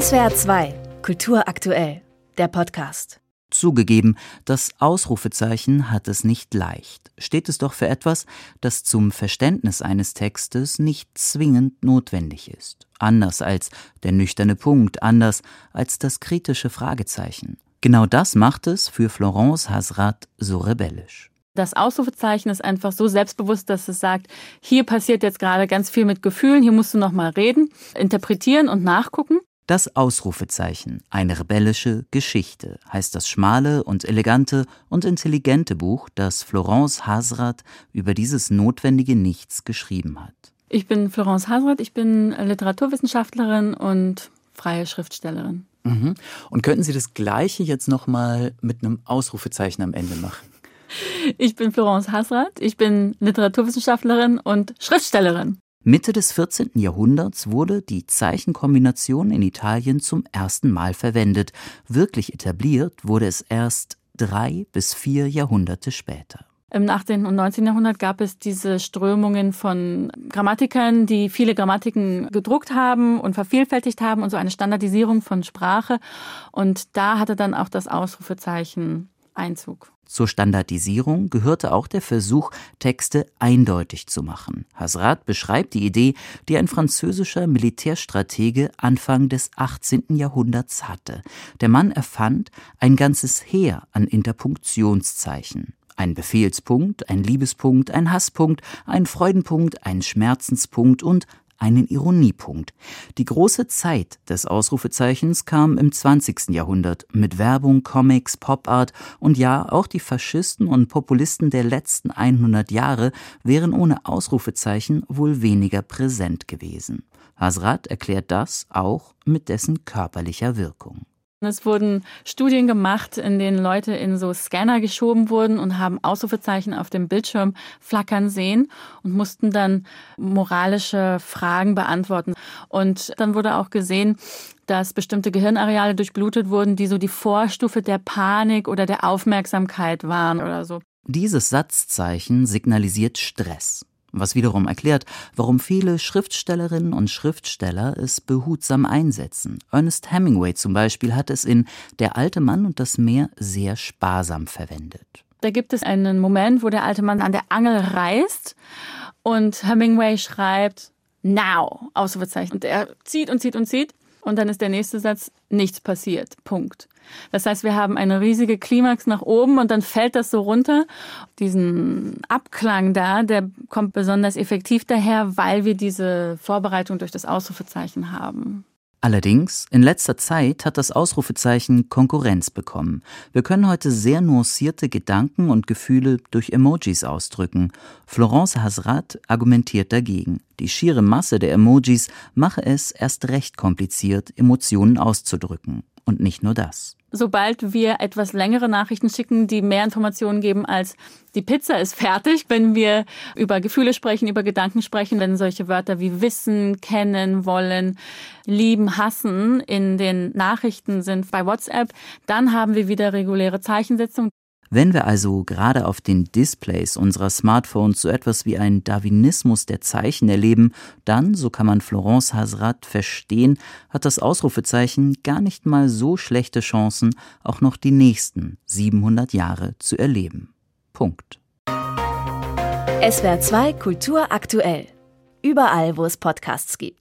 SWR 2, Kultur aktuell, der Podcast. Zugegeben, das Ausrufezeichen hat es nicht leicht. Steht es doch für etwas, das zum Verständnis eines Textes nicht zwingend notwendig ist. Anders als der nüchterne Punkt, anders als das kritische Fragezeichen. Genau das macht es für Florence Hasrat so rebellisch. Das Ausrufezeichen ist einfach so selbstbewusst, dass es sagt, hier passiert jetzt gerade ganz viel mit Gefühlen, hier musst du noch mal reden, interpretieren und nachgucken. Das Ausrufezeichen, eine rebellische Geschichte, heißt das schmale und elegante und intelligente Buch, das Florence Hasrat über dieses notwendige Nichts geschrieben hat. Ich bin Florence Hasrat, ich bin Literaturwissenschaftlerin und freie Schriftstellerin. Mhm. Und könnten Sie das Gleiche jetzt nochmal mit einem Ausrufezeichen am Ende machen? Ich bin Florence Hasrat, ich bin Literaturwissenschaftlerin und Schriftstellerin. Mitte des 14. Jahrhunderts wurde die Zeichenkombination in Italien zum ersten Mal verwendet. Wirklich etabliert wurde es erst drei bis vier Jahrhunderte später. Im 18. und 19. Jahrhundert gab es diese Strömungen von Grammatikern, die viele Grammatiken gedruckt haben und vervielfältigt haben und so eine Standardisierung von Sprache. Und da hatte dann auch das Ausrufezeichen Einzug. Zur Standardisierung gehörte auch der Versuch, Texte eindeutig zu machen. Hasrat beschreibt die Idee, die ein französischer Militärstratege Anfang des 18. Jahrhunderts hatte. Der Mann erfand ein ganzes Heer an Interpunktionszeichen. Ein Befehlspunkt, ein Liebespunkt, ein Hasspunkt, ein Freudenpunkt, ein Schmerzenspunkt und einen Ironiepunkt. Die große Zeit des Ausrufezeichens kam im 20. Jahrhundert mit Werbung, Comics, Popart und ja, auch die Faschisten und Populisten der letzten 100 Jahre wären ohne Ausrufezeichen wohl weniger präsent gewesen. Hasrat erklärt das auch mit dessen körperlicher Wirkung. Es wurden Studien gemacht, in denen Leute in so Scanner geschoben wurden und haben Ausrufezeichen auf dem Bildschirm flackern sehen und mussten dann moralische Fragen beantworten. Und dann wurde auch gesehen, dass bestimmte Gehirnareale durchblutet wurden, die so die Vorstufe der Panik oder der Aufmerksamkeit waren oder so. Dieses Satzzeichen signalisiert Stress was wiederum erklärt, warum viele Schriftstellerinnen und Schriftsteller es behutsam einsetzen. Ernest Hemingway zum Beispiel hat es in Der alte Mann und das Meer sehr sparsam verwendet. Da gibt es einen Moment, wo der alte Mann an der Angel reißt und Hemingway schreibt Now, Ausrufezeichen. Er zieht und zieht und zieht und dann ist der nächste Satz, nichts passiert. Punkt. Das heißt, wir haben eine riesige Klimax nach oben und dann fällt das so runter. Diesen Abklang da, der kommt besonders effektiv daher, weil wir diese Vorbereitung durch das Ausrufezeichen haben. Allerdings, in letzter Zeit hat das Ausrufezeichen Konkurrenz bekommen. Wir können heute sehr nuancierte Gedanken und Gefühle durch Emojis ausdrücken. Florence Hasrat argumentiert dagegen. Die schiere Masse der Emojis mache es erst recht kompliziert, Emotionen auszudrücken. Und nicht nur das. Sobald wir etwas längere Nachrichten schicken, die mehr Informationen geben als die Pizza ist fertig, wenn wir über Gefühle sprechen, über Gedanken sprechen, wenn solche Wörter wie wissen, kennen, wollen, lieben, hassen in den Nachrichten sind bei WhatsApp, dann haben wir wieder reguläre Zeichensetzung. Wenn wir also gerade auf den Displays unserer Smartphones so etwas wie einen Darwinismus der Zeichen erleben, dann, so kann man Florence Hasrat verstehen, hat das Ausrufezeichen gar nicht mal so schlechte Chancen, auch noch die nächsten 700 Jahre zu erleben. Punkt. SWR 2 Kultur aktuell. Überall, wo es Podcasts gibt.